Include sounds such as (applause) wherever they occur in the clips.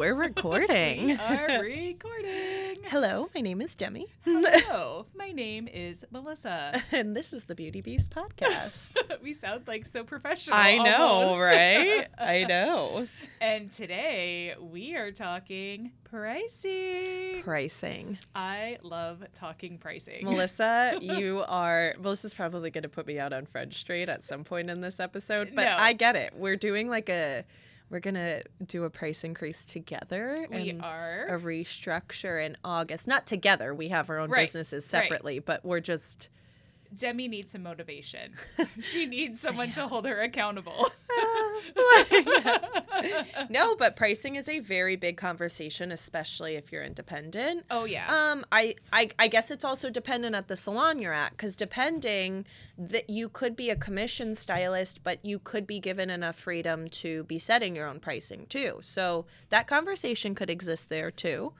we're recording. We are (laughs) recording. Hello, my name is Demi. Hello, (laughs) my name is Melissa. (laughs) and this is the Beauty Beast podcast. we sound like so professional. I know, almost. right? I know. And today we are talking pricing. Pricing. I love talking pricing. Melissa, you are. Melissa's probably going to put me out on French Street at some point in this episode, but No. I get it. We're doing like a. We're gonna do a price increase together. we and are. a restructure in August. Not together. We have our own Right, businesses right. separately, but we're just Demi needs some motivation. (laughs) she needs someone to hold her accountable. (laughs) no, but pricing is a very big conversation, especially if you're independent. oh yeah. Um, I, I, I guess it's also dependent at the salon you're at, because depending that you could be a commission stylist, but you could be given enough freedom to be setting your own pricing too. So that conversation could exist there too.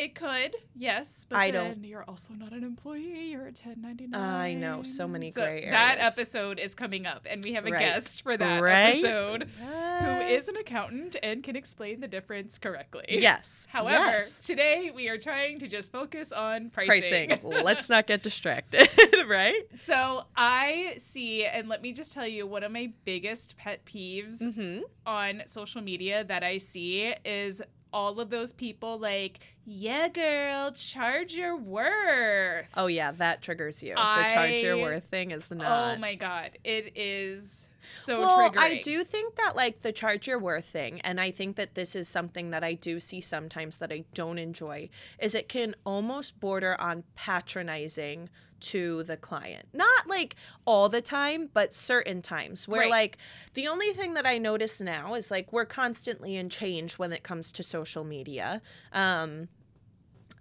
It could, yes, but I then don't- you're also not an employee. You're a 1099. I know, so many gray That episode is coming up, and we have a Right. guest for that Right? episode who is an accountant and can explain the difference correctly. Yes. (laughs) However, yes. today we are trying to just focus on pricing. pricing. (laughs) Let's not get distracted, (laughs) right? So I see, and let me just tell you, one of my biggest pet peeves Mm-hmm. on social media that I see is all of those people like, yeah, girl, charge your worth. Oh yeah, that triggers you. the charge your worth thing is oh not. Oh my god, it is so well, triggering. I do think that like the charge your worth thing, and I think that this is something that I do see sometimes that I don't enjoy, is it can almost border on patronizing to the client. Not like all the time, but certain times where Right. like the only thing that I notice now is like we're constantly in change when it comes to social media. Um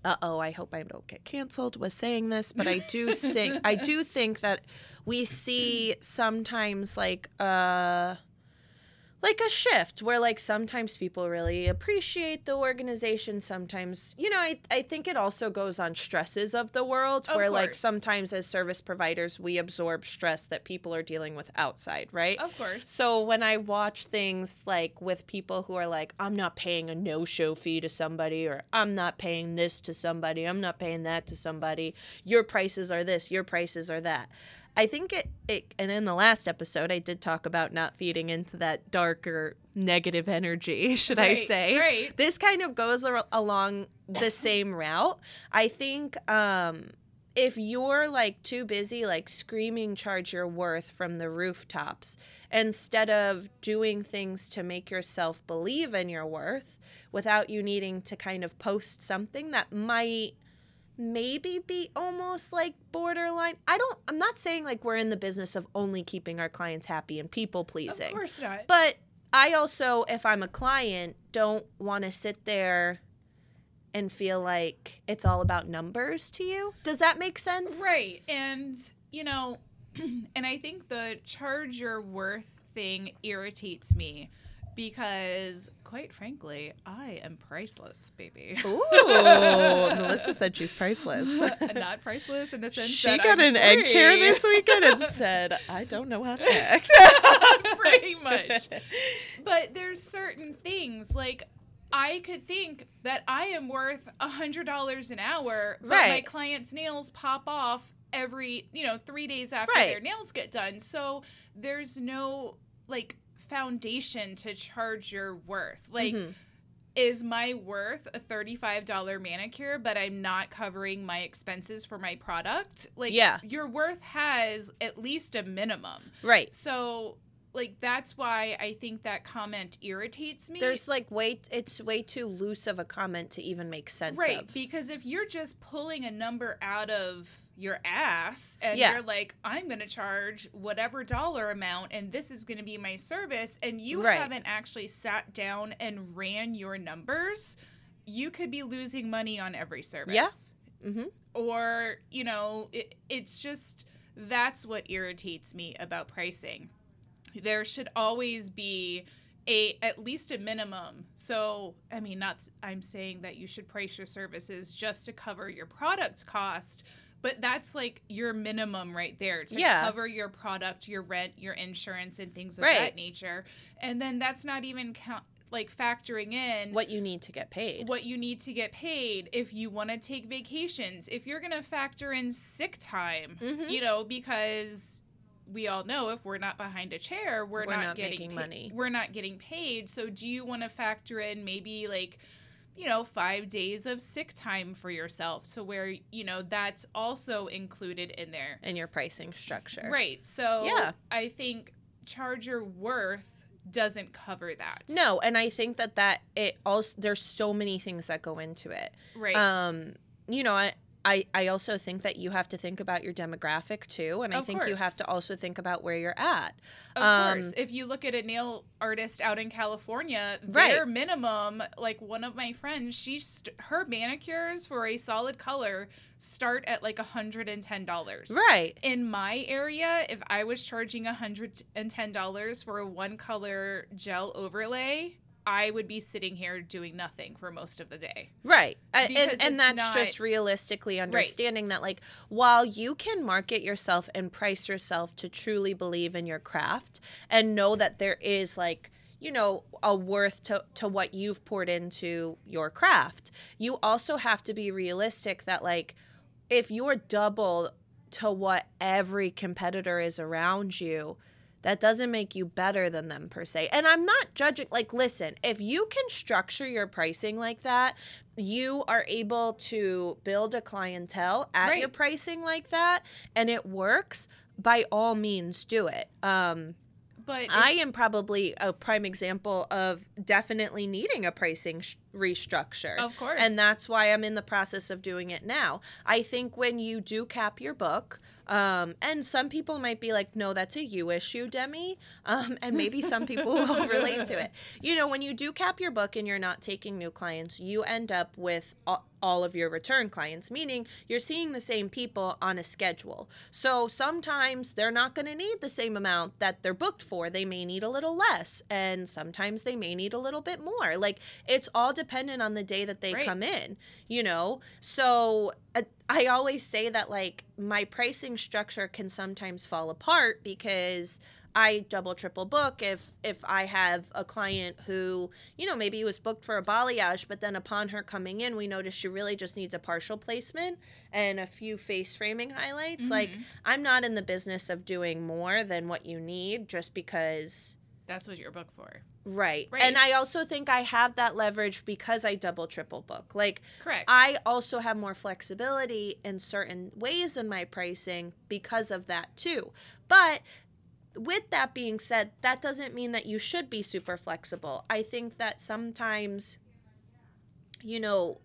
uh oh, I hope I don't get canceled with saying this, but I do (laughs) think I do think that we see sometimes like uh like a shift where like sometimes people really appreciate the organization sometimes you know I, I think it also goes on stresses of the world Of where like sometimes as service providers we absorb stress that people are dealing with outside right Of course. so when I watch things like with people who are like, I'm not paying a no show fee to somebody, or I'm not paying this to somebody, I'm not paying that to somebody, your prices are this, your prices are that. I think it, it and in the last episode, I did talk about not feeding into that darker negative energy, (laughs) should I say. right. This kind of goes ar- along the (coughs) same route. I think um, if you're like too busy like screaming charge your worth from the rooftops instead of doing things to make yourself believe in your worth without you needing to kind of post something that might maybe be almost like borderline i don't i'm not saying like we're in the business of only keeping our clients happy and people pleasing Of course not. but I also, if I'm a client, don't want to sit there and feel like it's all about numbers to you. Does that make sense? Right. And, you know, (clears throat) and I think the charge your worth thing irritates me because, quite frankly, I am priceless, baby. Ooh, (laughs) Melissa said she's priceless. (laughs) Not priceless in the sense She that got I'm an egg chair this weekend and (laughs) said, I don't know how to act. pretty much. But there's certain things like I could think that I am worth a hundred dollars an hour, but my clients' nails pop off every you know three days after Right. their nails get done. So there's no like foundation to charge your worth. Like. Mhm. Is my worth a $35 manicure, but I'm not covering my expenses for my product? Like, Yeah. your worth has at least a minimum. Right. So, like, that's why I think that comment irritates me. There's like way, it's way too loose of a comment to even make sense right of. because if you're just pulling a number out of your ass and Yeah. you're like, I'm going to charge whatever dollar amount and this is going to be my service, and you Right. haven't actually sat down and ran your numbers, you could be losing money on every service. hmm or you know it, it's just that's what irritates me about pricing there should always be a at least a minimum so i mean not i'm saying that you should price your services just to cover your product cost but that's like your minimum right there to Yeah. cover your product your rent your insurance and things of Right. that nature and then that's not even count like factoring in what you need to get paid. what you need to get paid if you want to take vacations, if you're going to factor in sick time, Mhm. you know, because we all know if we're not behind a chair, we're, We're not, not getting making pa- money. We're not getting paid. So do you want to factor in maybe like you know, 5 days of sick time for yourself so where, you know, that's also included in there. in your pricing structure. Right. So Yeah. I think charger worth doesn't cover that. No, and I think that that it also there's so many things that go into it. Right. Um, you know, I, I I also think that you have to think about your demographic too, and I Of think you have to also think about where you're at. Of Um, course, if you look at a nail artist out in California, Right. their minimum, like one of my friends, she st- her manicures for a solid color start at like hundred and ten dollars. Right. In my area, if I was charging hundred and ten dollars for a one color gel overlay, I would be sitting here doing nothing for most of the day. Right. Because And and that's just realistically understanding that like while you can market yourself and price yourself to truly believe in your craft and know that there is like you know a worth to, to what you've poured into your craft you also have to be realistic that like if you're double to what every competitor is around you that doesn't make you better than them per se. And I'm not judging, like, listen, if you can structure your pricing like that, you are able to build a clientele at your pricing like that, and it works, by all means do it. Um, But I am probably a prime example of definitely needing a pricing sh- restructure. of course, And that's why I'm in the process of doing it now. I think when you do cap your book, um, and some people might be like, no, that's a you issue, Demi. Um, and maybe some people will (laughs) relate to it. You know, when you do cap your book and you're not taking new clients, you end up with all, of your return clients, meaning you're seeing the same people on a schedule. So sometimes they're not going to need the same amount that they're booked for. They may need a little less, and sometimes they may need a little bit more. Like it's all dependent on the day that they Right. come in, you know? So I always say that like my pricing structure can sometimes fall apart because I double triple book if if I have a client who you know maybe was booked for a balayage but then upon her coming in we notice she really just needs a partial placement and a few face framing highlights like Mhm. I'm not in the business of doing more than what you need just because that's what you're booked for. right. Right. and I also think I have that leverage because I double triple book like Correct. I also have more flexibility in certain ways in my pricing because of that too. But with that being said, that doesn't mean that you should be super flexible. I think that sometimes, you know,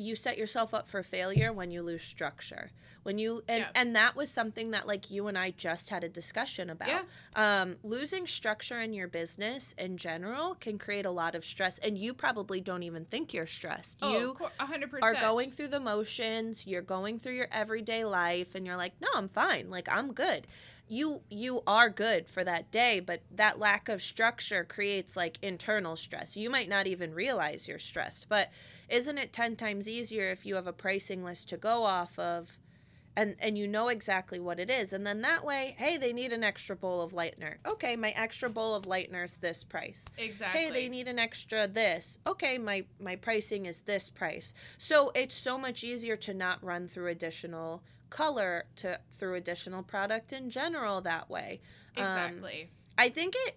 you set yourself up for failure when you lose structure. When you and, Yeah. and that was something that like you and I just had a discussion about. Yeah. Um, losing structure in your business in general can create a lot of stress, and you probably don't even think you're stressed. oh, you of cour- a hundred are going through the motions you're going through your everyday life and you're like no i'm fine like i'm good you you are good for that day but that lack of structure creates like internal stress. You might not even realize you're stressed but isn't it 10 times easier if you have a pricing list to go off of and and you know exactly what it is? And then that way hey they need an extra bowl of lightener. Okay my extra bowl of lightener's this price. Exactly. hey they need an extra this. Okay my my pricing is this price. So it's so much easier to not run through additional color to through additional product in general that way Um, exactly. i think it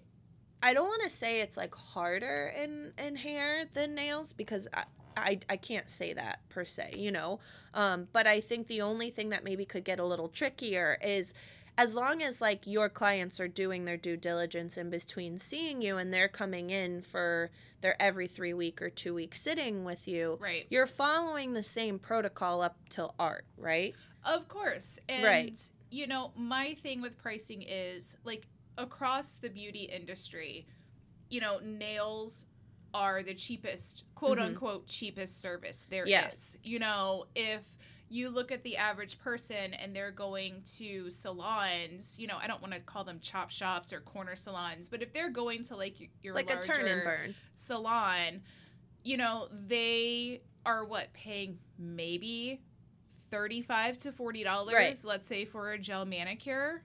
i don't want to say it's like harder in in hair than nails because i I, I can't say that per se, you know. Um, but I think the only thing that maybe could get a little trickier is as long as like your clients are doing their due diligence in between seeing you and they're coming in for their every three week or two week sitting with you, right. you're following the same protocol up till art, right? Of course. And Right. you know, my thing with pricing is like across the beauty industry, you know, nails are the cheapest, quote Mhm. unquote cheapest service there is. Yeah. You know, if you look at the average person and they're going to salons, you know, I don't want to call them chop shops or corner salons, but if they're going to like your like a turn and larger burn. salon, you know, they are what paying maybe thirty-five to forty dollars, Right. let's say for a gel manicure.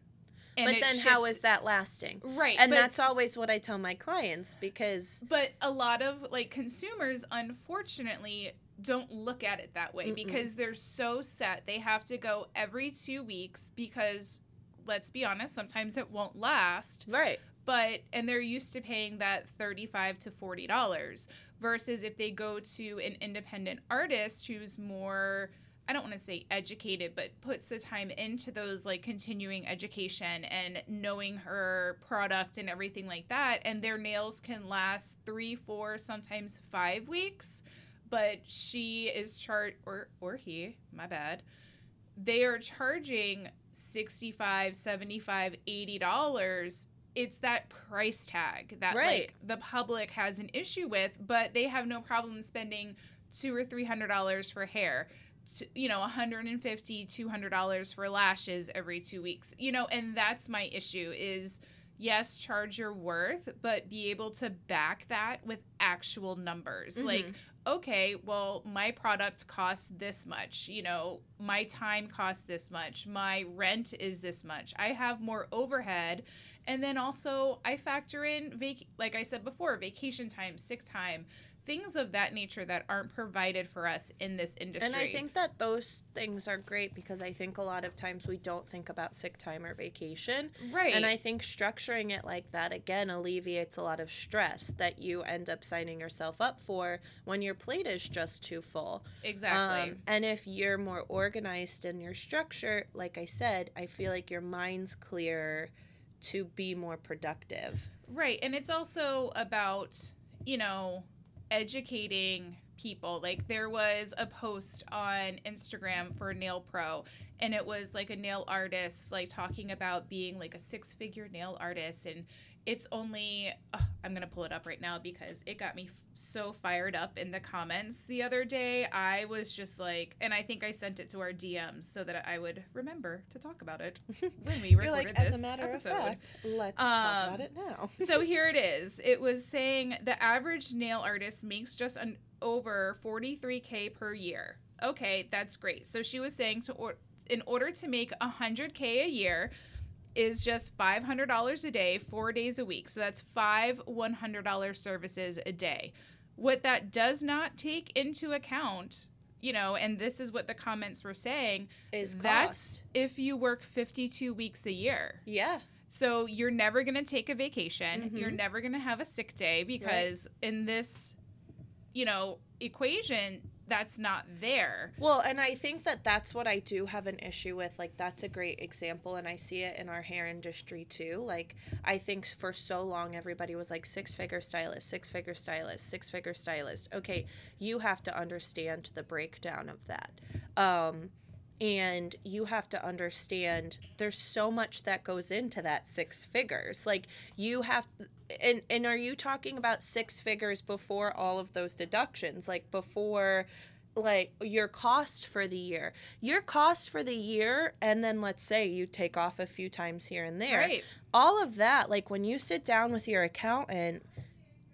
but then how ships- is that lasting? right? And that's always what I tell my clients because But a lot of like consumers, unfortunately, don't look at it that way Mm-mm. because they're so set. They have to go every two weeks because, let's be honest, sometimes it won't last. right. But and they're used to paying that thirty-five to forty dollars versus if they go to an independent artist who's more. I don't want to say educated, but puts the time into those like continuing education and knowing her product and everything like that. And their nails can last three, four, sometimes five weeks. But she is chart or or he, my bad. They are charging 65 75 80 dollars it's that price tag that Right. like the public has an issue with but they have no problem spending two or three hundred dollars for hair you know 150 200 dollars for lashes every two weeks. You know and that's my issue is yes charge your worth but be able to back that with actual numbers. Like Mhm. okay well my product costs this much you know my time costs this much my rent is this much. I have more overhead. And then also i factor in vac- like i said before vacation time sick time things of that nature that aren't provided for us in this industry And I think that those things are great because I think a lot of times we don't think about sick time or vacation. right And I think structuring it like that again alleviates a lot of stress that you end up signing yourself up for when your plate is just too full. exactly Um, and if you're more organized in your structure, like I said, I feel like your mind's clearer to be more productive. Right. And it's also about, you know, educating people. Like there was a post on Instagram for Nail Pro and it was like a nail artist like talking about being like a six-figure nail artist and it's only I'm to pull it up right now because it got me f- so fired up in the comments the other day. I was just like and I think I sent it to our DMs so that I would remember to talk about it (laughs) when we recorded like, this as a matter episode. of fact, let's talk Um, about it now. (laughs) so here it is. It was saying the average nail artist makes just an over 43k per year. Okay, that's great. So she was saying to or, in order to make 100k a year is just $500 a day, 4 days a week. So that's 5 $100 services a day. What that does not take into account, you know, and this is what the comments were saying, is that's cost. if you work 52 weeks a year. Yeah. So you're never going to take a vacation. You're Mhm. never going to have a sick day because in this, you know, equation, that's not there. Well, and I think that that's what I do have an issue with. Like, that's a great example, and I see it in our hair industry too. Like, I think for so long, everybody was like six figure stylist, six figure stylist, six figure stylist. Okay, you have to understand the breakdown of that. Um, and you have to understand there's so much that goes into that six figures. Like, you have. And, and are you talking about six figures before all of those deductions? Like before like your cost for the year. Your cost for the year and then let's say you take off a few times here and there. Right. all of that like when you sit down with your accountant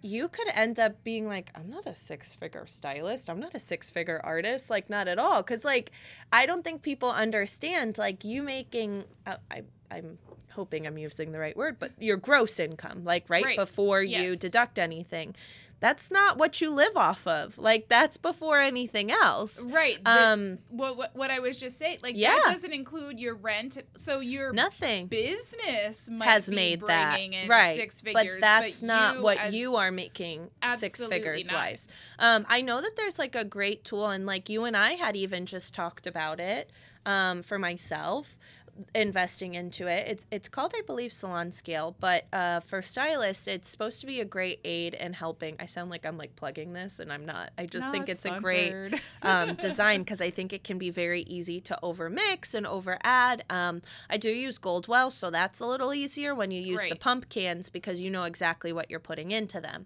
you could end up being like i'm not a six figure stylist. I'm not a six figure artist. Like not at all. Because like i don't think people understand like you making uh, I, i'm hoping i'm using the right word but your gross income like right, Right. before you deduct anything that's not what you live off of like that's before anything else Right. The- um what, what what I was just saying, like Yeah. that doesn't include your rent. So your nothing business might has be made that in right six figures, but that's not you what as- you are making six figures not. wise um i know that there's like a great tool and like you and i had even just talked about it um for myself investing into it. It's it's called i believe SalonScale but uh for stylists it's supposed to be a great aid in helping. I sound like i'm like plugging this and i'm not. I just Not think it's a great (laughs) um, (laughs) design because I think it can be very easy to over mix and over add. Um, I do use Goldwell, so that's a little easier when you use the pump cans because you know exactly what you're putting into them.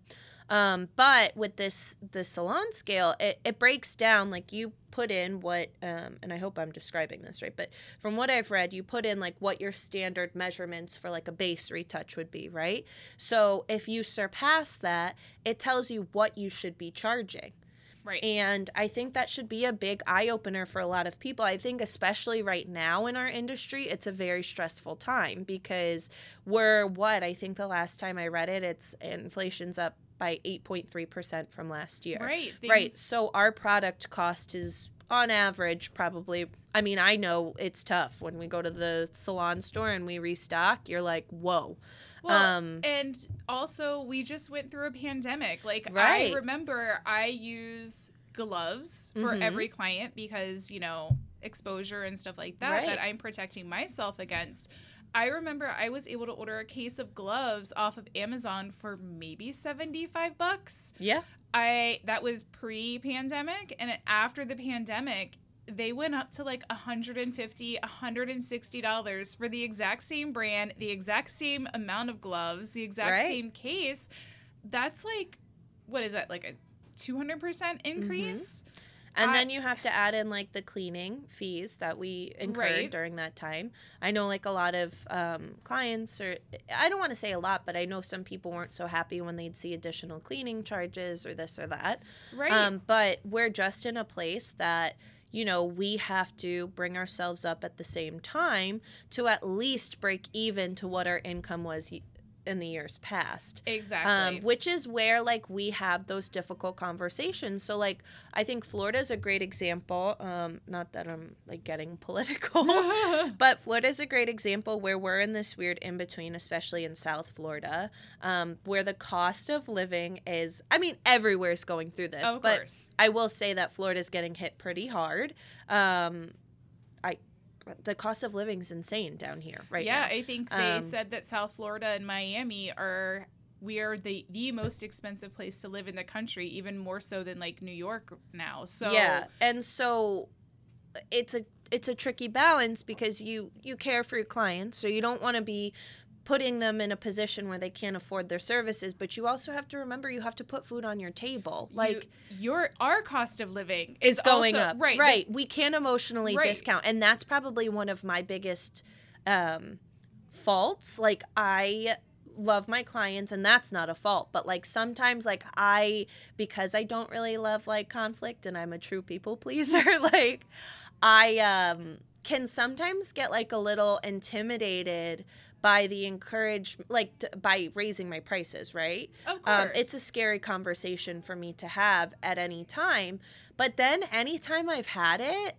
Um, but with this the SalonScale, it, it breaks down like you put in what um, and I hope I'm describing this right, but from what I've read, you put in like what your standard measurements for like a base retouch would be, right? So if you surpass that, it tells you what you should be charging. Right. And I think that should be a big eye opener for a lot of people. I think, especially right now in our industry, it's a very stressful time because we're what? I think the last time I read it, it's inflation's up by 8.3% from last year. right. Right. So our product cost is on average probably I mean, I know it's tough when we go to the salon store and we restock, you're like, "Whoa." Well, um and also we just went through a pandemic. Like Right. I remember I use gloves for Mhm. every client because, you know, exposure and stuff like that Right. that I'm protecting myself against. I remember I was able to order a case of gloves off of Amazon for maybe 75 bucks. yeah. I that was pre-pandemic and after the pandemic they went up to like 150 160 dollars for the exact same brand the exact same amount of gloves the exact Right. same case that's like what is that like a 200% mm-hmm. increase And I- then you have to add in like the cleaning fees that we incurred Right. during that time. I know like a lot of um, clients, or I don't want to say a lot, but I know some people weren't so happy when they'd see additional cleaning charges or this or that. right Um, but we're just in a place that, you know, we have to bring ourselves up at the same time to at least break even to what our income was in the years past. Exactly. um, which is where like we have those difficult conversations. So like i think florida is a great example um, not that i'm like getting (laughs) political (laughs) but florida is a great example where we're in this weird in between especially in south florida um, where the cost of living is i mean everywhere's going through this of but course. I will say that florida's getting hit pretty hard um, the cost of living is insane down here right yeah now. I think they Um, said that south florida and miami are we are the the most expensive place to live in the country even more so than like new york now. So yeah and so it's a it's a tricky balance because you you care for your clients so you don't want to be putting them in a position where they can't afford their services but you also have to remember you have to put food on your table. Like you, your our cost of living is going also- up. right the- right. We can't emotionally Right. discount and that's probably one of my biggest um faults. Like i love my clients and that's not a fault but like sometimes like i because i don't really love like conflict and i'm a true people pleaser (laughs) like i um can sometimes get like a little intimidated by the encourage like t- by raising my prices right of course um, it's a scary conversation for me to have at any time. But then anytime I've had it,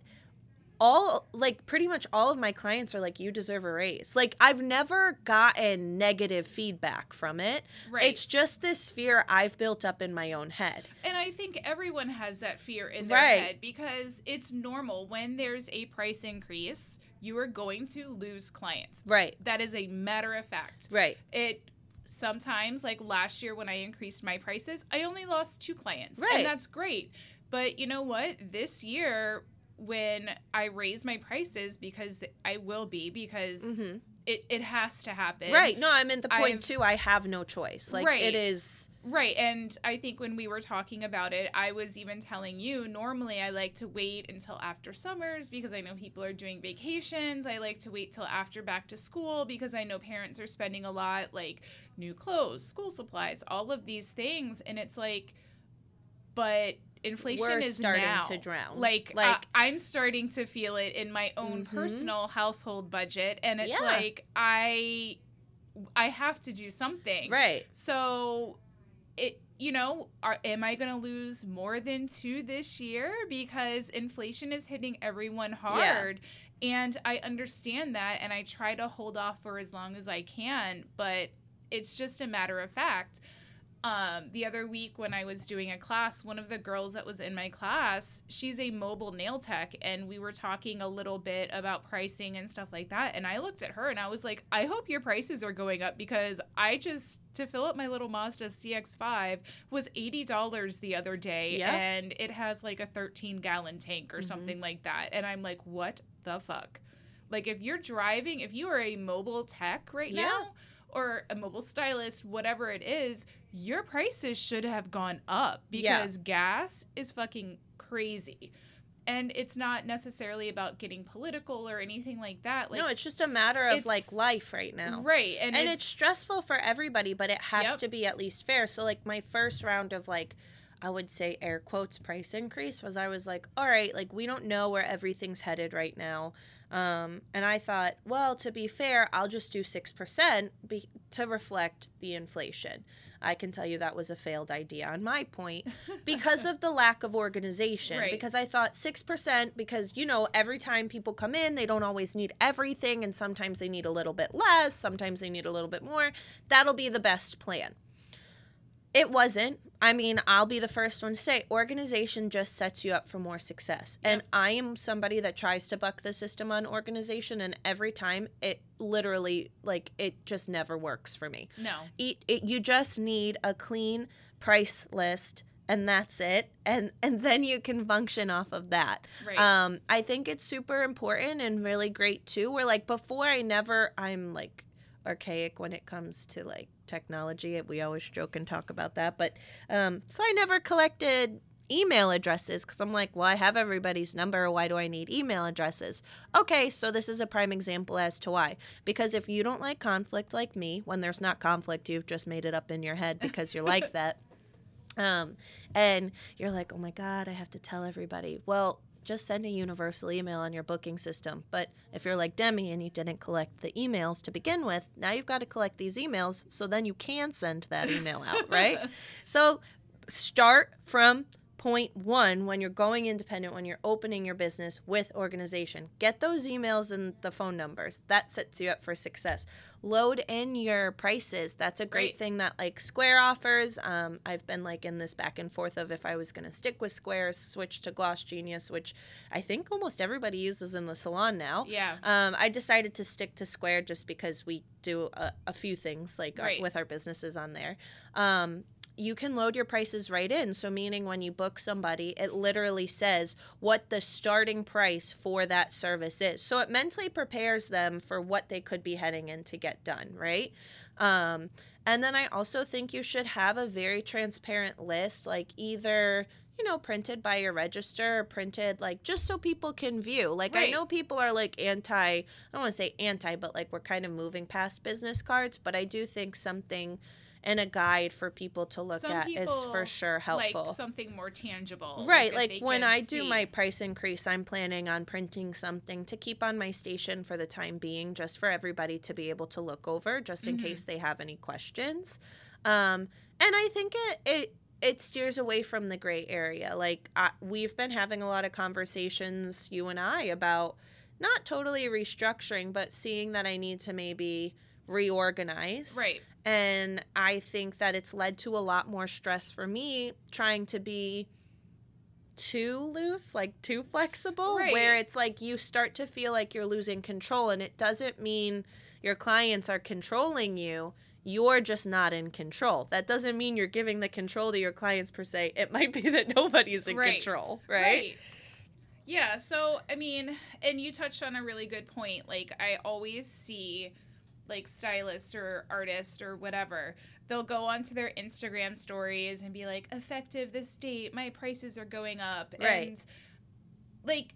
all like pretty much all of my clients are like, you deserve a raise. Like I've never gotten negative feedback from it. right It's just this fear I've built up in my own head. and i think everyone has that fear in their Right. head because it's normal when there's a price increase you are going to lose clients Right. that is a matter of fact Right. it sometimes like last year when i increased my prices i only lost two clients Right. and that's great but you know what this year when i raise my prices because i will be because hmm it, it has to happen Right. No, I'm at the point I've- too. I have no choice. Like Right. it is. Right. And I think when we were talking about it, I was even telling you normally I like to wait until after summers because I know people are doing vacations. I like to wait till after back to school because I know parents are spending a lot like new clothes, school supplies, all of these things. And it's like, but inflation We're is starting now. to drown. Like, Like- I'm starting to feel it in my own Mhm. personal household budget. And it's Yeah. like, I. I have to do something. Right. So, it you know, are am I going to lose more than two this year because inflation is hitting everyone hard? And I understand that, and I try to hold off for as long as I can, but it's just a matter of fact. Um, the other week when I was doing a class, one of the girls that was in my class, she's a mobile nail tech, and we were talking a little bit about pricing and stuff like that. And I looked at her and I was like, I hope your prices are going up because I just to fill up my little Mazda CX5 was eighty dollars the other day, Yeah. and it has like a thirteen gallon tank or Mhm. something like that. And I'm like, what the fuck? Like if you're driving, if you are a mobile tech right Yeah. now or a mobile stylist, whatever it is, your prices should have gone up Yeah. because gas is fucking crazy. And it's not necessarily about getting political or anything like that. Like no, it's just a matter of like life right now. right, and, and, it's, stressful for everybody but it has Yep. to be at least fair so like my first round of like I would say air quotes price increase was I was like, all right, like we don't know where everything's headed right now. Um, and I thought, well, to be fair, I'll just do 6% be- to reflect the inflation. I can tell you that was a failed idea on my point (laughs) because of the lack of organization. Right. Because I thought 6%, because, you know, every time people come in, they don't always need everything. And sometimes they need a little bit less, sometimes they need a little bit more. That'll be the best plan. It wasn't. I mean, I'll be the first one to say organization just sets you up for more success. And I am somebody that tries to buck the system on organization and every time it literally like it just never works for me. No. It, it you just need a clean price list and that's it and and then you can function off of that Right. um i think it's super important and really great too where like before i never i'm like archaic when it comes to like technology we always joke and talk about that but um so i never collected email addresses because i'm like well i have everybody's number why do i need email addresses? Okay so this is a prime example as to why. Because if you don't like conflict like me when there's not conflict you've just made it up in your head because you're like (laughs) that. Um, and you're like, oh my God, I have to tell everybody. Well, just send a universal email on your booking system. But if you're like Demi and you didn't collect the emails to begin with, now you've got to collect these emails so then you can send that email out, right? (laughs) So start from point one when you're going independent, when you're opening your business with organization. Get those emails and the phone numbers. That sets you up for success. Load in your prices. That's a great Right. thing that like Square offers. Um, I've been like in this back and forth of if I was going to stick with Square, switch to GlossGenius, which I think almost everybody uses in the salon now. Yeah. Um, I decided to stick to Square just because we do a, a few things like our- with our businesses on there. Um, you can load your prices right in. So, meaning when you book somebody, it literally says what the starting price for that service is. So, it mentally prepares them for what they could be heading in to get done, right? Um, and then I also think you should have a very transparent list, like either you know, printed by your register or printed like just so people can view. Like I know people are like anti I don't want to say anti, but like we're kind of moving past business cards, but I do think something and a guide for people to look Some at is for sure helpful. Like something more tangible. Right, that like when I do see. my price increase, I'm planning on printing something to keep on my station for the time being, just for everybody to be able to look over, just in Mhm. case they have any questions. Um, and I think it it it steers away from the gray area. Like I, we've been having a lot of conversations, you and I, about not totally restructuring, but seeing that I need to maybe reorganize. Right. And I think that it's led to a lot more stress for me trying to be too loose, like too flexible, where it's like you start to feel like you're losing control. And it doesn't mean your clients are controlling you. You're just not in control. That doesn't mean you're giving the control to your clients per se. It might be (laughs) that nobody's in Right. control, right? Yeah, so I mean, and you touched on a really good point. Like I always see like stylist or artist or whatever, they'll go onto their Instagram stories and be like, effective this date, my prices are going up. Right. And like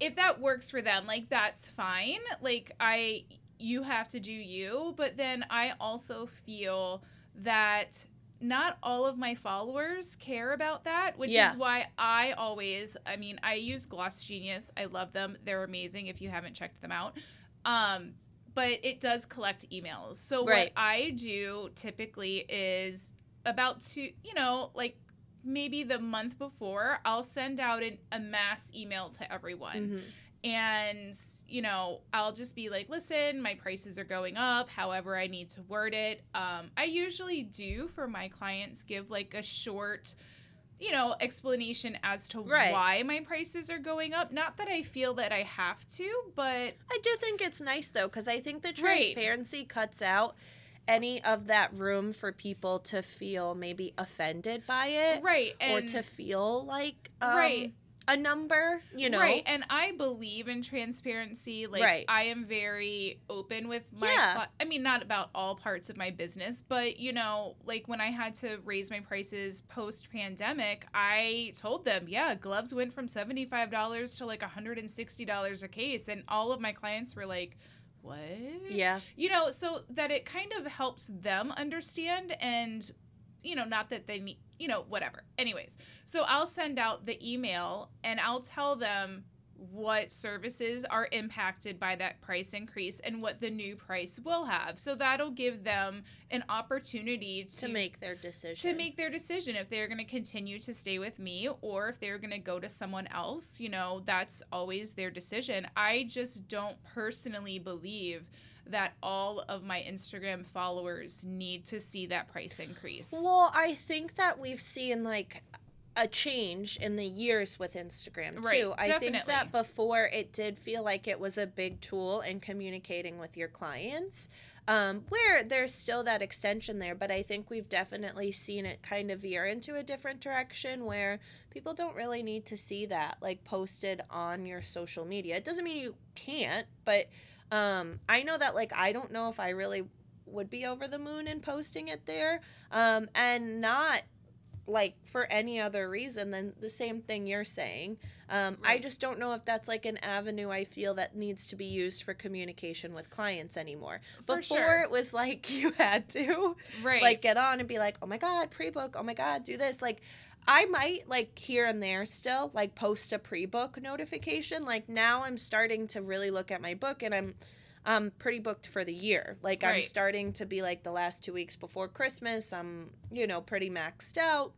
if that works for them, like that's fine. Like I you have to do you, but then I also feel that not all of my followers care about that, which Yeah. is why I always, I mean, I use GlossGenius. I love them. They're amazing if you haven't checked them out. Um, but it does collect emails. So Right. what I do typically is about two, you know, like maybe the month before, I'll send out an, a mass email to everyone Mhm. and you know i'll just be like listen my prices are going up however i need to word it um, i usually do for my clients give like a short you know explanation as to Right. why my prices are going up not that i feel that i have to but I do think it's nice though, because I think the Right. transparency cuts out any of that room for people to feel maybe offended by it right or to feel like um, Right. A number, you know. Right, and I believe in transparency. Like, Right. I am very open with my. Yeah. I mean, not about all parts of my business, but you know, like when I had to raise my prices post pandemic, I told them, yeah, gloves went from seventy five dollars to like hundred and sixty dollars a case, and all of my clients were like. What? Yeah. You know, so that it kind of helps them understand and you know, not that they need you know, whatever. Anyways, so I'll send out the email and I'll tell them what services are impacted by that price increase and what the new price will have. So that'll give them an opportunity to, to make their decision. to make their decision if they're going to continue to stay with me or if they're going to go to someone else. You know, that's always their decision. I just don't personally believe that all of my Instagram followers need to see that price increase. Well, I think that we've seen like a change in the years with Instagram too. Right, I think that before it did feel like it was a big tool in communicating with your clients. Um, where there's still that extension there, but I think we've definitely seen it kind of veer into a different direction where people don't really need to see that like posted on your social media. It doesn't mean you can't, but um, I know that like I don't know if I really would be over the moon in posting it there, um, and not like for any other reason than the same thing you're saying. Um, I just don't know if that's like an avenue I feel that needs to be used for communication with clients anymore. For Before sure. it was like (laughs) you had to right. like get on and be like, oh my god, pre-book, oh my god, do this. Like I might like here and there still like post a pre-book notification. Like now I'm starting to really look at my book and I'm I'm pretty booked for the year. Like I'm starting to be like the last 2 weeks before Christmas, I'm, you know, pretty maxed out.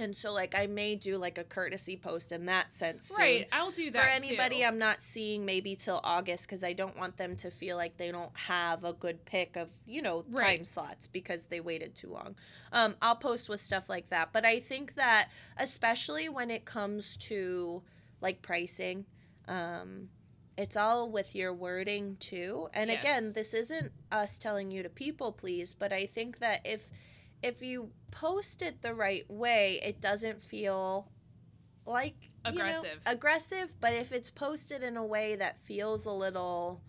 And so like I may do like a courtesy post in that sense. right. I'll do that For anybody too. I'm not seeing maybe till August because I don't want them to feel like they don't have a good pick of, you know, time Right. slots because they waited too long. Um, I'll post with stuff like that. But I think that especially when it comes to like pricing, um, it's all with your wording too. And again, this isn't us telling you to people please, but I think that if if you post it the right way, it doesn't feel like you know, Aggressive. aggressive, but if it's posted in a way that feels a little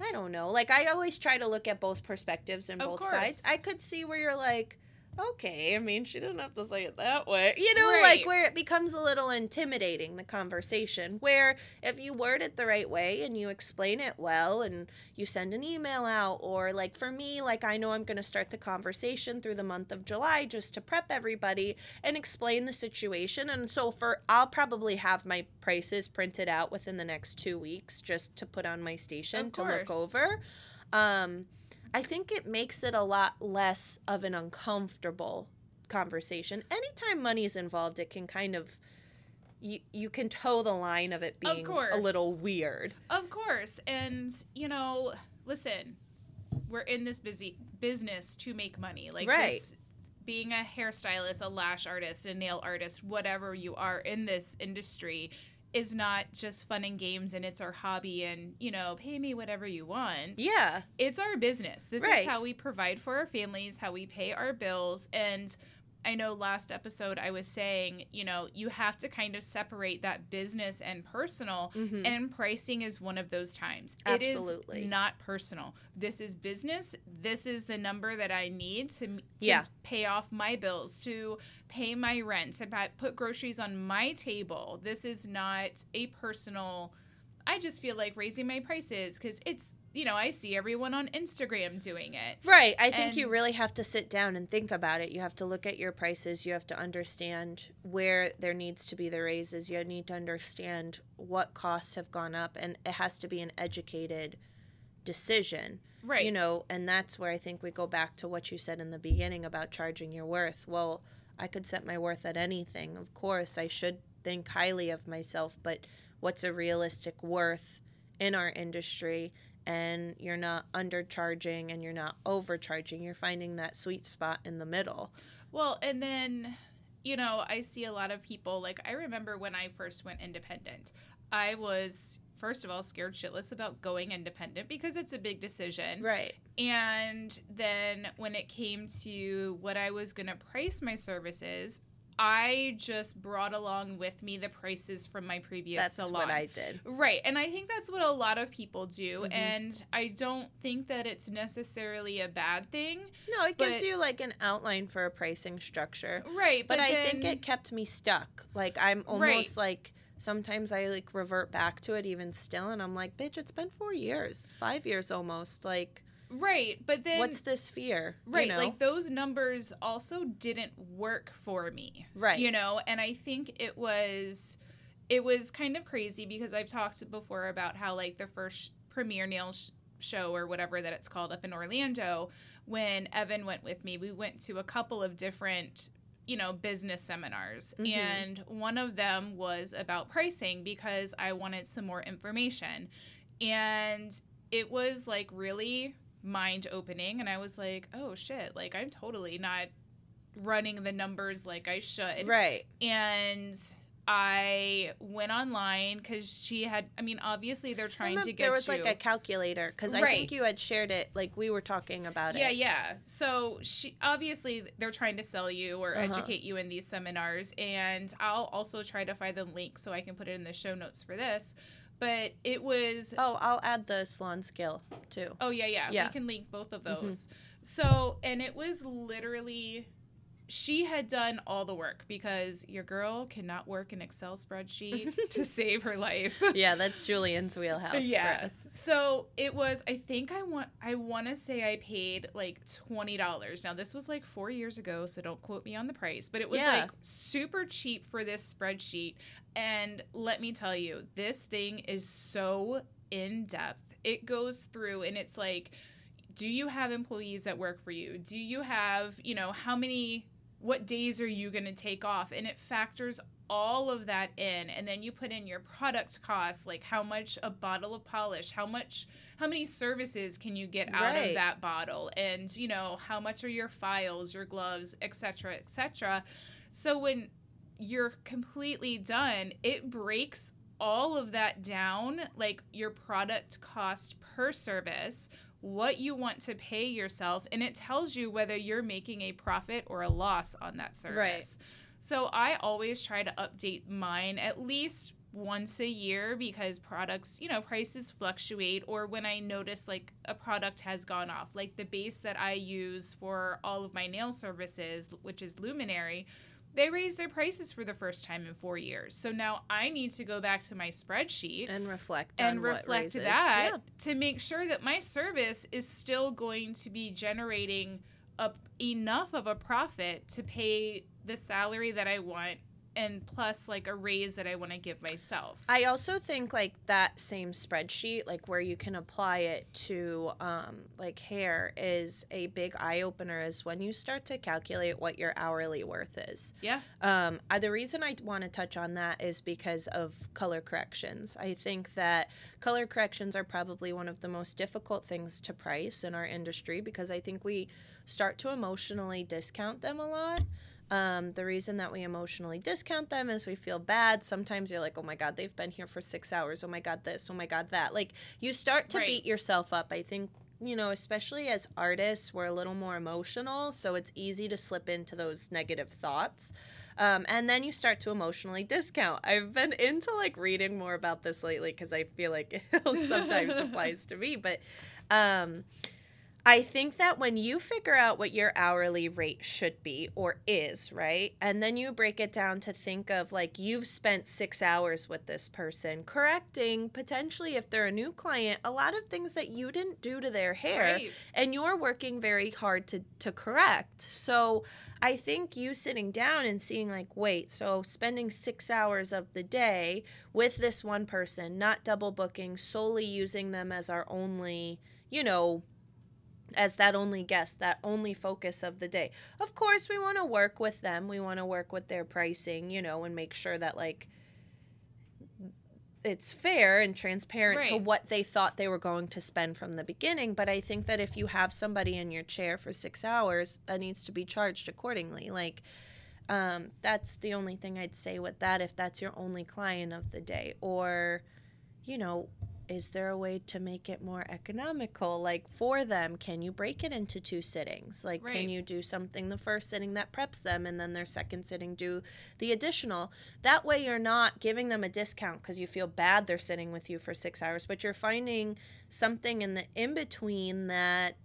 I don't know. Like I always try to look at both perspectives and Of both sides. I could see where you're like, okay, I mean, she didn't have to say it that way. You know, Right. like where it becomes a little intimidating the conversation. Where if you word it the right way and you explain it well and you send an email out or like for me, like I know I'm going to start the conversation through the month of July just to prep everybody and explain the situation. And so for I'll probably have my prices printed out within the next 2 weeks just to put on my station to look over. Um I think it makes it a lot less of an uncomfortable conversation. Anytime money is involved, it can kind of you you can toe the line of it Of being a little weird. Of course. And, you know, listen, we're in this busy business to make money. Like Right. this being a hairstylist, a lash artist, a nail artist, whatever you are in this industry is not just fun and games and it's our hobby and, you know, pay me whatever you want. Yeah. It's our business. This Right. is how we provide for our families, how we pay our bills and I know last episode I was saying, you know, you have to kind of separate that business and personal Mhm. and pricing is one of those times. Absolutely. It is not personal. This is business. This is the number that I need to, to Yeah. pay off my bills, to pay my rent, to put groceries on my table. This is not a personal. I just feel like raising my prices because it's, you know, I see everyone on Instagram doing it. Right. I think you really have to sit down and think about it. You have to look at your prices. You have to understand where there needs to be the raises. You need to understand what costs have gone up, and it has to be an educated decision. Right. You know, and that's where I think we go back to what you said in the beginning about charging your worth. Well, I could set my worth at anything. Of course, I should think highly of myself, but what's a realistic worth in our industry? And you're not undercharging and you're not overcharging. You're finding that sweet spot in the middle. Well, and then, you know, I see a lot of people, like, I remember when I first went independent, I was, first of all, scared shitless about going independent because it's a big decision. Right. And then when it came to what I was going to price my services, I just brought along with me the prices from my previous That's salon. what I did. Right. And I think that's what a lot of people do. Mhm. And I don't think that it's necessarily a bad thing. No, it gives you like an outline for a pricing structure. Right. But, But, I think it kept me stuck. Like I'm Right. almost like sometimes I like revert back to it even still and I'm like, bitch, it's been 4 years. 5 years almost. Like Right, but then what's this fear? you right, know? like those numbers also didn't work for me. Right. You know, and I think it was it was kind of crazy because I've talked before about how like the first premiere nail sh- show or whatever that it's called up in Orlando when Evan went with me, we went to a couple of different you know business seminars Mhm. and one of them was about pricing because I wanted some more information and it was like really mind opening and I was like oh shit like I'm totally not running the numbers like I should right. and I went online because she had. I mean, obviously they're trying to get there was you. like a calculator because I think you had shared it. Like we were talking about yeah, it. Yeah, yeah. So she obviously they're trying to sell you or Uh-huh. educate you in these seminars, and I'll also try to find the link so I can put it in the show notes for this. But it was Oh, I'll add the SalonScale too. Oh yeah, yeah. Yeah. We can link both of Mhm. those. So, and it was literally she had done all the work because your girl cannot work an Excel spreadsheet (laughs) to save her life. (laughs) yeah, that's Julian's wheelhouse. yeah. So it was I think I want I want to say I paid like $20. Now this was like 4 years ago, so don't quote me on the price, but it was Yeah. like super cheap for this spreadsheet and let me tell you, this thing is so in depth. It goes through and it's like do you have employees that work for you? Do you have, you know, how many what days are you going to take off? And it factors all of that in and then you put in your product costs like how much a bottle of polish how much how many services can you get out Right. of that bottle and you know how much are your files your gloves etc etc so when you're completely done it breaks all of that down like your product cost per service what you want to pay yourself and it tells you whether you're making a profit or a loss on that service Right. so I always try to update mine at least once a year because products, you know, prices fluctuate or when I notice like a product has gone off. Like the base that I use for all of my nail services, which is Luminary, they raised their prices for the first time in 4 years. So now I need to go back to my spreadsheet And reflect and on reflect that Yeah. to make sure that my service is still going to be generating up enough of a profit to pay the salary that I want and plus like a raise that I want to give myself. I also think like that same spreadsheet, like where you can apply it to um, like hair, is a big eye opener. Is when you start to calculate what your hourly worth is. yeah. Um, uh, the reason I want to touch on that is because of color corrections. I think that color corrections are probably one of the most difficult things to price in our industry because I think we start to emotionally discount them a lot. Um, the reason that we emotionally discount them is we feel bad. Sometimes you're like, oh my God, they've been here for six hours. Oh my God, this. Oh my God, that. Like, you start to Right. beat yourself up. I think, you know, especially as artists, we're a little more emotional. So it's easy to slip into those negative thoughts. Um, and then you start to emotionally discount. I've been into like reading more about this lately because I feel like (laughs) it sometimes (laughs) applies to me. But um, I think that when you figure out what your hourly rate should be or is, right? And then you break it down to think of like you've spent six hours with this person, correcting potentially if they're a new client, a lot of things that you didn't do to their hair Right. and you're working very hard to to correct. So I think you sitting down and seeing like, wait, so spending six hours of the day with this one person, not double booking, solely using them as our only, you know, as that only guest, that only focus of the day. Of course, we want to work with them. We want to work with their pricing, you know, and make sure that like it's fair and transparent to what they thought they were going to spend from the beginning. But I think that if you have somebody in your chair for six hours, that needs to be charged accordingly. Like, um, that's the only thing I'd say with that if that's your only client of the day. Or, you know, is there a way to make it more economical? Like for them can you break it into two sittings? Like Right. can you do something the first sitting that preps them and then their second sitting do the additional. That way you're not giving them a discount because you feel bad they're sitting with you for six hours but you're finding something in the in between that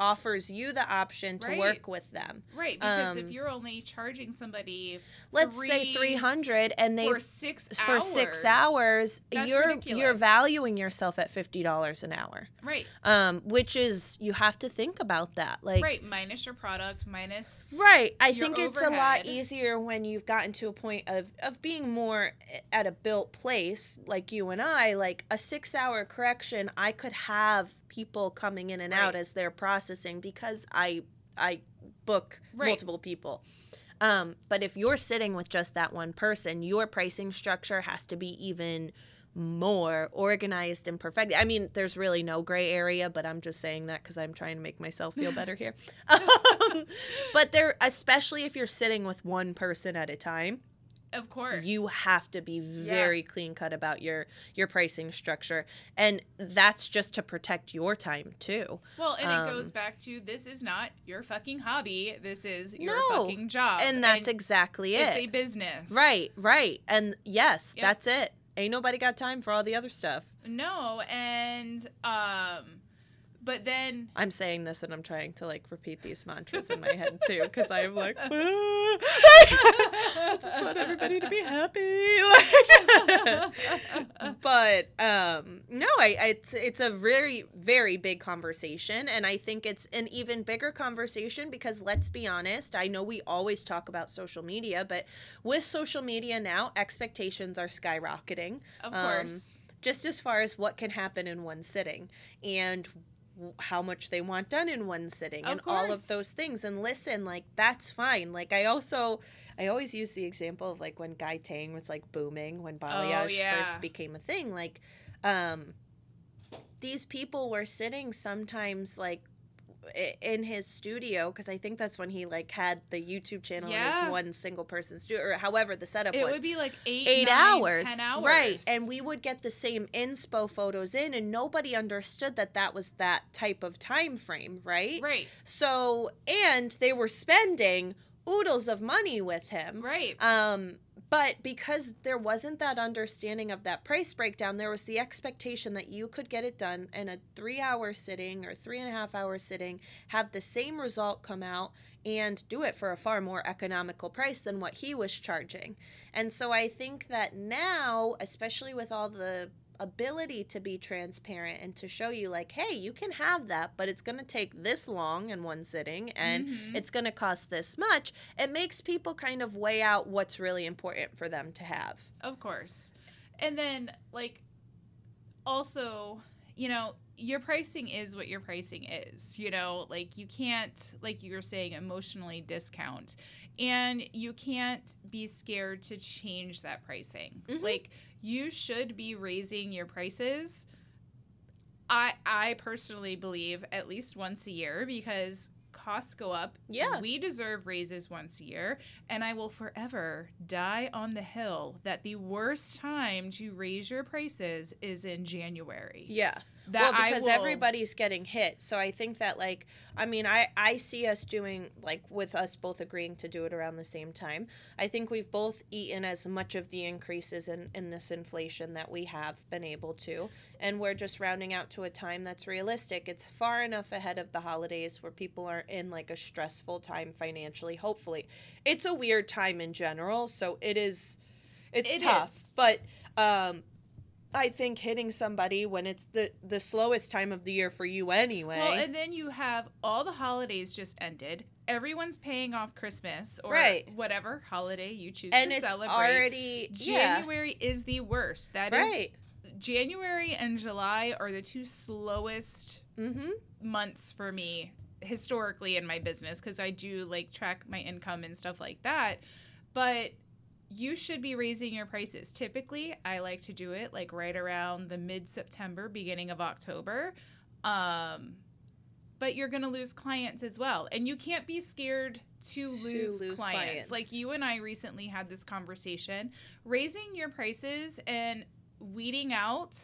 offers you the option to Right. work with them. Right, because if Um, you're only charging somebody Let's say Three 300 and they for six for hours, 6 hours, you're you're valuing yourself at $50 an hour. right, Um which is you have to think about that. Like right, minus your product, minus Right. I think it's a lot easier when you've gotten to a point of, of being more at a built place, like you and I. Like a six hour correction, I could have people coming in and out as they're processing because I I book Right. multiple people. Um, but if you're sitting with just that one person, your pricing structure has to be even more organized and perfect. I mean, there's really no gray area, but I'm just saying that because I'm trying to make myself feel better here. Um, (laughs) (laughs) but there, especially if you're sitting with one person at a time, of course. you have to be very clean cut about your your pricing structure, and that's just to protect your time too. well, and it goes um, back to this is not your fucking hobby. This is your No, fucking job, and that's exactly it. it's a business, Right, right. And yes, Yep. that's it. Ain't nobody got time for all the other stuff. No, and um, but then I'm saying this and I'm trying to like repeat these mantras in my head too because I'm like, (laughs) I (laughs) just want everybody to be happy. (laughs) Like, but um, no, I, I it's it's a very very big conversation, and I think it's an even bigger conversation because let's be honest. I know we always talk about social media, but with social media now, expectations are skyrocketing. of Um, course, just as far as what can happen in one sitting and how much they want done in one sitting Of and all of those things. And listen like that's fine. Like i also i always use the example of like when Guy Tang was like booming when balayage Oh, yeah. first became a thing like um these people were sitting sometimes like in his studio because I think that's when he like had the YouTube channel in Yeah. his one single person studio or however the setup it was. It would be like eight, eight nine, hours. 10 hours, right. And we would get the same inspo photos in and nobody understood that that was that type of time frame right? Right, so and they were spending oodles of money with him. Right, um but because there wasn't that understanding of that price breakdown there was the expectation that you could get it done in a three hour sitting or three and a half hour sitting have the same result come out and do it for a far more economical price than what he was charging. And so i think that now especially with all the ability to be transparent and to show you like hey you can have that but it's going to take this long in one sitting and Mhm. it's going to cost this much it makes people kind of weigh out what's really important for them to have Of course. And then like also, you know, your pricing is what your pricing is. You know, like you can't like you were saying emotionally discount. And you can't be scared to change that pricing. Mhm. Like you should be raising your prices I I personally believe at least once a year because costs go up. Yeah. We deserve raises once a year, and I will forever die on the hill that the worst time to raise your prices is in January. yeah That well because will- everybody's getting hit so i think that like i mean i i see us doing like with us both agreeing to do it around the same time i think we've both eaten as much of the increases in in this inflation that we have been able to and we're just rounding out to a time that's realistic it's far enough ahead of the holidays where people are in like a stressful time financially hopefully it's a weird time in general so it is it's It tough is. but um I think hitting somebody when it's the the slowest time of the year for you anyway. Well, and then you have all the holidays just ended. Everyone's paying off Christmas or Right. whatever holiday you choose and to it's celebrate. already yeah, January is the worst. That is right. January and July are the two slowest Mm-hmm. months for me historically in my business because I do like track my income and stuff like that. But you should be raising your prices. Typically, I like to do it like right around the mid September, beginning of October. Um, but you're going to lose clients as well. And you can't be scared to To lose, lose clients. clients. Like you and I recently had this conversation. Raising your prices and weeding out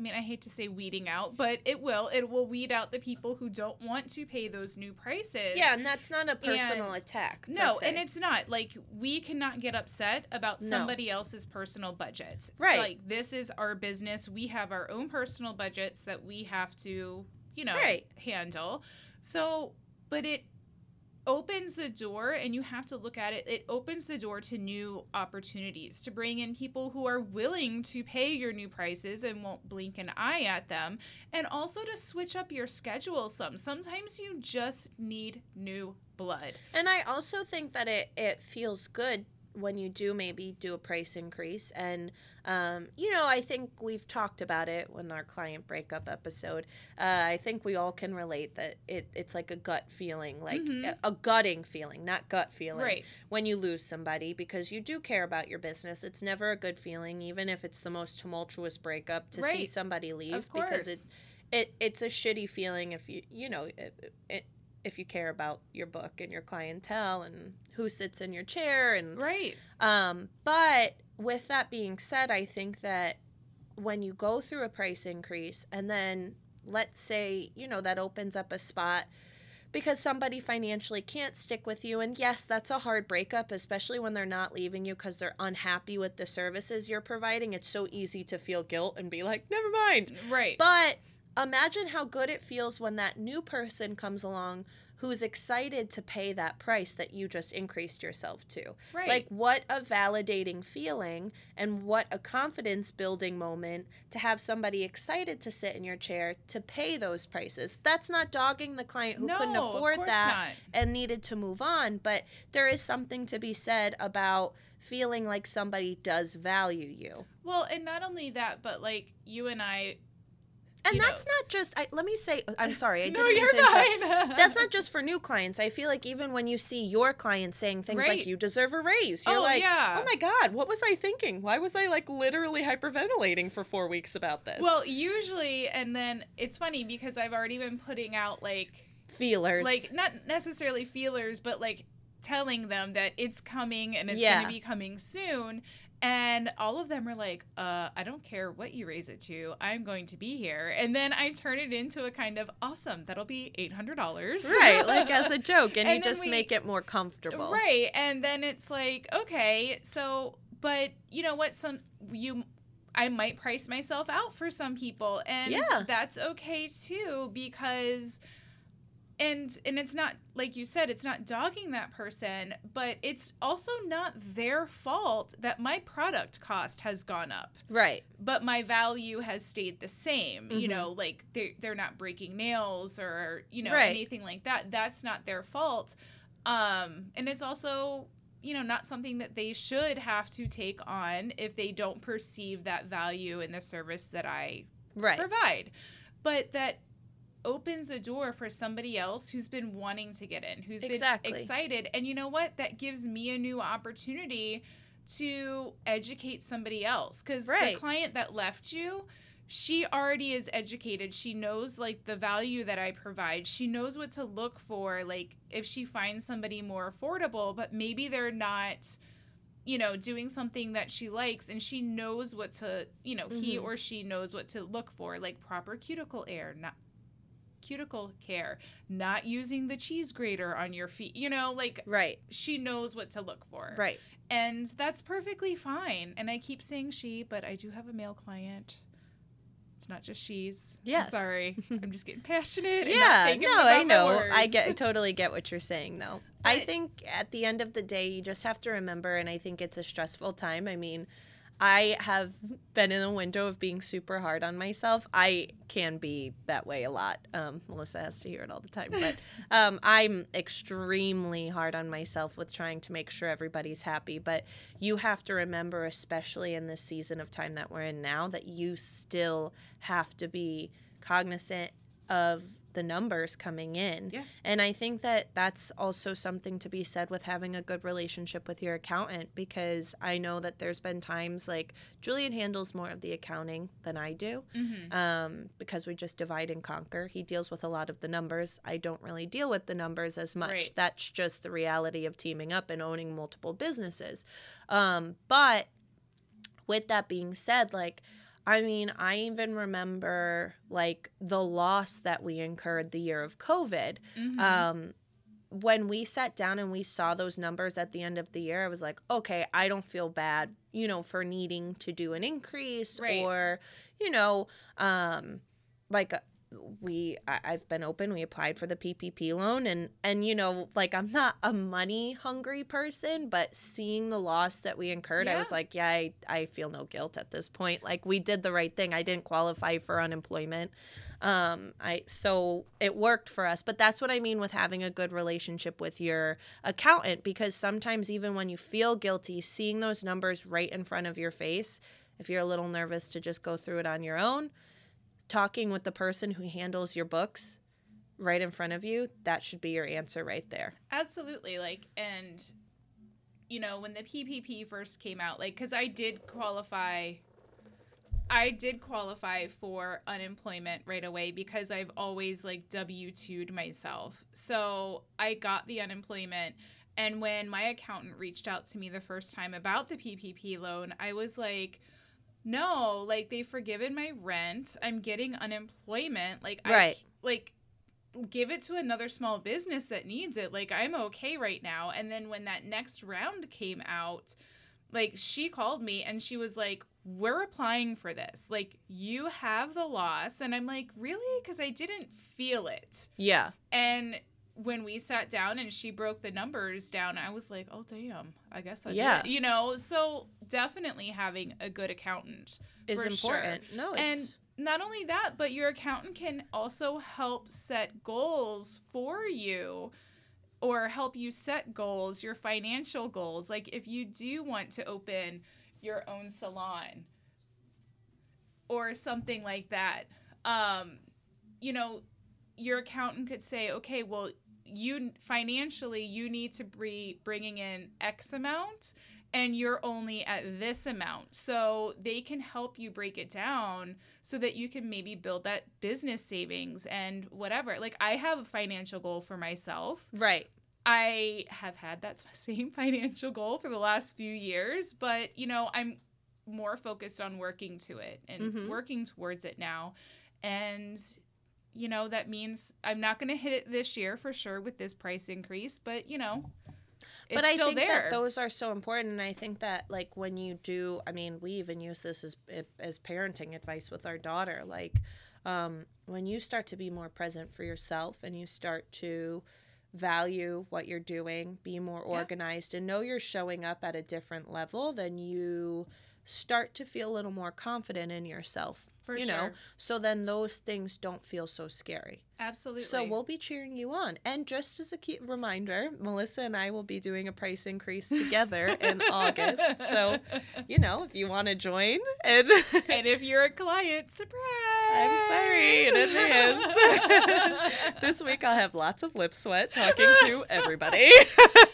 I mean, I hate to say weeding out, but it will. It will weed out the people who don't want to pay those new prices. Yeah, and that's not a personal And- attack. No, and it's not. Like we cannot get upset about No. somebody else's personal budget. Right. like this is our business. We have our own personal budgets that we have to, you know, Right. handle. So, but it opens the door and you have to look at it it opens the door to new opportunities to bring in people who are willing to pay your new prices and won't blink an eye at them and also to switch up your schedule some. Sometimes you just need new blood. And I also think that it it feels good when you do maybe do a price increase. And um, you know i think we've talked about it when our client breakup episode. Uh, i think we all can relate that it, it's like a gut feeling like Mhm. a, a gutting feeling not gut feeling right. when you lose somebody because you do care about your business. It's never a good feeling even if it's the most tumultuous breakup to see somebody leave because it's it it's a shitty feeling if you you know it, it, if you care about your book and your clientele and who sits in your chair and right. um but with that being said i think that when you go through a price increase and then let's say you know that opens up a spot because somebody financially can't stick with you and yes that's a hard breakup especially when they're not leaving you because they're unhappy with the services you're providing it's so easy to feel guilt and be like never mind. Right. But imagine how good it feels when that new person comes along who's excited to pay that price that you just increased yourself to. right Like, what a validating feeling and what a confidence building moment to have somebody excited to sit in your chair to pay those prices. That's not dogging the client who no, couldn't afford that not. and needed to move on, but there is something to be said about feeling like somebody does value you. well and not only that but like you and i And You that's not just I, let me say uh, I'm sorry, I (laughs) no, didn't mean you're to fine. (laughs) That's not just for new clients. I feel like even when you see your clients saying things Right. like you deserve a raise, you're oh like, yeah "Oh my god, what was I thinking? Why was I like literally hyperventilating for 4 weeks about this?" Well, usually, and then it's funny because I've already been putting out like, feelers. like not necessarily feelers, but like telling them that it's coming and it's Yeah. going to be coming soon. And all of them are like, uh, I don't care what you raise it to. I'm going to be here. And then I turn it into a kind of awesome. That'll be $800. right, like as a joke and, (laughs) you And then just we- make it more comfortable. Right. And then it's like, okay, so but you know what? Some you I might price myself out for some people and Yeah. that's okay too because and and it's not like you said it's not dogging that person but it's also not their fault that my product cost has gone up Right. but my value has stayed the same you Mhm. know like they're, they're not breaking nails or you know Right. anything like that that's not their fault um and it's also you know not something that they should have to take on if they don't perceive that value in the service that i Right. provide but that opens a door for somebody else who's been wanting to get in who's Exactly. been excited and you know what that gives me a new opportunity to educate somebody else because Right. the client that left you she already is educated she knows like the value that i provide she knows what to look for like if she finds somebody more affordable but maybe they're not you know doing something that she likes and she knows what to you know he Mhm. or she knows what to look for like proper cuticle air not cuticle care not using the cheese grater on your feet you know like Right. she knows what to look for Right. and that's perfectly fine and i keep saying she but i do have a male client it's not just she's I'm sorry (laughs) i'm just getting passionate Yeah, no, I know. I get (laughs) totally get what you're saying though. I think at the end of the day you just have to remember and I think it's a stressful time. I mean, I have been in a window of being super hard on myself. I can be that way a lot. Um, Melissa has to hear it all the time, but (laughs) um, I'm extremely hard on myself with trying to make sure everybody's happy. But you have to remember, especially in this season of time that we're in now, that you still have to be cognizant of the numbers coming in. Yeah. And I think that that's also something to be said with having a good relationship with your accountant because I know that there's been times like Julian handles more of the accounting than I do Mhm. um, because we just divide and conquer. He deals with a lot of the numbers. I don't really deal with the numbers as much. Right. That's just the reality of teaming up and owning multiple businesses. Um, but with that being said, like, I mean, I even remember like the loss that we incurred the year of COVID. Mhm. Um, when we sat down and we saw those numbers at the end of the year, I was like, okay, I don't feel bad, you know, for needing to do an increase Right. or, you know, um, like we I, I've been open. We applied for the PPP loan, and and you know, like I'm not a money hungry person, but seeing the loss that we incurred, I was like, yeah, I, I feel no guilt at this point. Like we did the right thing. I didn't qualify for unemployment. Um, I so it worked for us, but that's what I mean with having a good relationship with your accountant because sometimes even when you feel guilty, seeing those numbers right in front of your face, if you're a little nervous to just go through it on your own, talking with the person who handles your books right in front of you, that should be your answer right there. Absolutely. Like, and, you know, when the PPP first came out, like, because I did qualify. I did qualify for unemployment right away because I've always like W 2'd myself. So I got the unemployment. And when my accountant reached out to me the first time about the PPP loan, I was like, no, like they've forgiven my rent. I'm getting unemployment. Like, Right. I, like, give it to another small business that needs it. Like I'm okay right now. And then when that next round came out, like she called me and she was like, "We're applying for this. Like you have the loss." And I'm like, "Really?" Cuz I didn't feel it. Yeah. And when we sat down and she broke the numbers down, I was like, "Oh damn. I guess I Yeah. did." You know, so definitely having a good accountant Is For sure. important. No, it's and not only that, but your accountant can also help set goals for you or help you set goals, your financial goals. Like if you do want to open your own salon or something like that, um, you know, your accountant could say, okay, well, you financially you need to be bringing in X amount and you're only at this amount. So they can help you break it down so that you can maybe build that business savings and whatever. Like I have a financial goal for myself. right. I have had that (laughs) same financial goal for the last few years, but you know, I'm more focused on working to it and Mhm. working towards it now. And you know, that means I'm not going to hit it this year for sure with this price increase, but you know, it's but I think there. that those are so important, and I think that like when you do, I mean, we even use this as as parenting advice with our daughter. Like, um, when you start to be more present for yourself, and you start to value what you're doing, be more Yeah. organized, and know you're showing up at a different level, then you start to feel a little more confident in yourself. For you sure. know, so then those things don't feel so scary. Absolutely. So we'll be cheering you on. And just as a key reminder, Melissa and I will be doing a price increase together in (laughs) August. So, you know, if you want to join and (laughs) and if you're a client, surprise! I'm sorry in advance. (laughs) this week I'll have lots of lip sweat talking to everybody.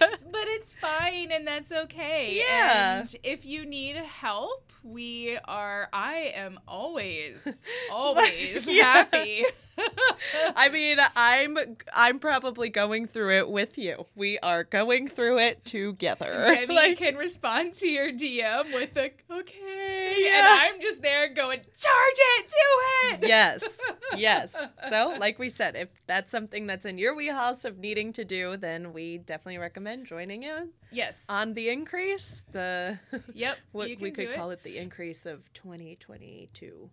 but it's fine and that's okay. Yeah. And if you need help, we are I am always always Yeah. happy. (laughs) I mean, I'm I'm probably going through it with you. We are going through it together. (laughs) Demi Like- can respond to your DM with a okay, Yeah. and I'm just there going, charge it, do it. yes yes (laughs) so like we said if that's something that's in your wheelhouse of needing to do then we definitely recommend joining in Yes. on the increase the yep. what we could it. call it the increase of 2022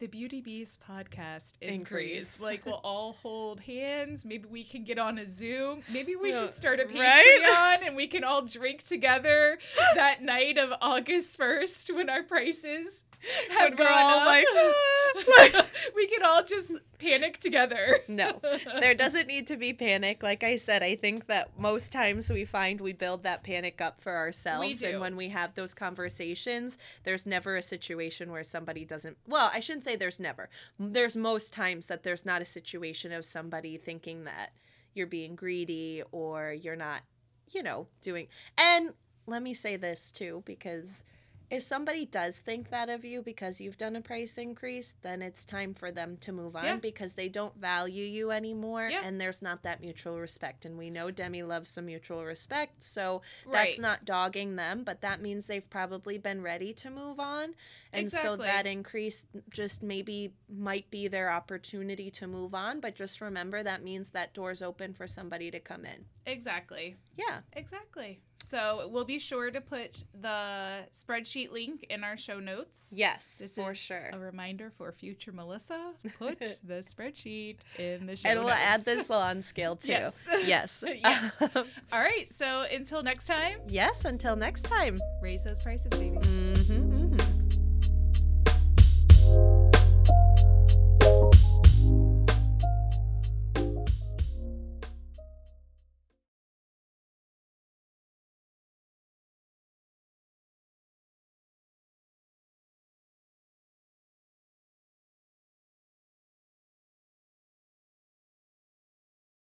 the Beauty Beast podcast Increase. increase. (laughs) Like we'll all hold hands. Maybe we can get on a Zoom. Maybe we should start a Patreon right? and we can all drink together that night of August first when our prices have When gone up. like, "Ah," (laughs) (laughs) we can all just panic together. (laughs) no there doesn't need to be panic. Like i said i think that most times we find we build that panic up for ourselves. And when we have those conversations there's never a situation where somebody doesn't well i shouldn't say there's never. There's most times that there's not a situation of somebody thinking that you're being greedy or you're not you know doing and let me say this too because if somebody does think that of you because you've done a price increase, then it's time for them to move on Yeah. because they don't value you anymore Yeah. and there's not that mutual respect. And we know Demi loves some mutual respect, so Right. that's not dogging them, but that means they've probably been ready to move on. And so that increase just maybe might be their opportunity to move on, but just remember that means that door's open for somebody to come in. Exactly. Yeah. Exactly. So we'll be sure to put the spreadsheet link in our show notes. Yes, This for is sure. a reminder for future Melissa. Put (laughs) the spreadsheet in the show notes. And we'll add the SalonScale (laughs) too. Yes. Yes. (laughs) Yes. Um, All right. So until next time, yes, until next time. raise those prices, baby. hmm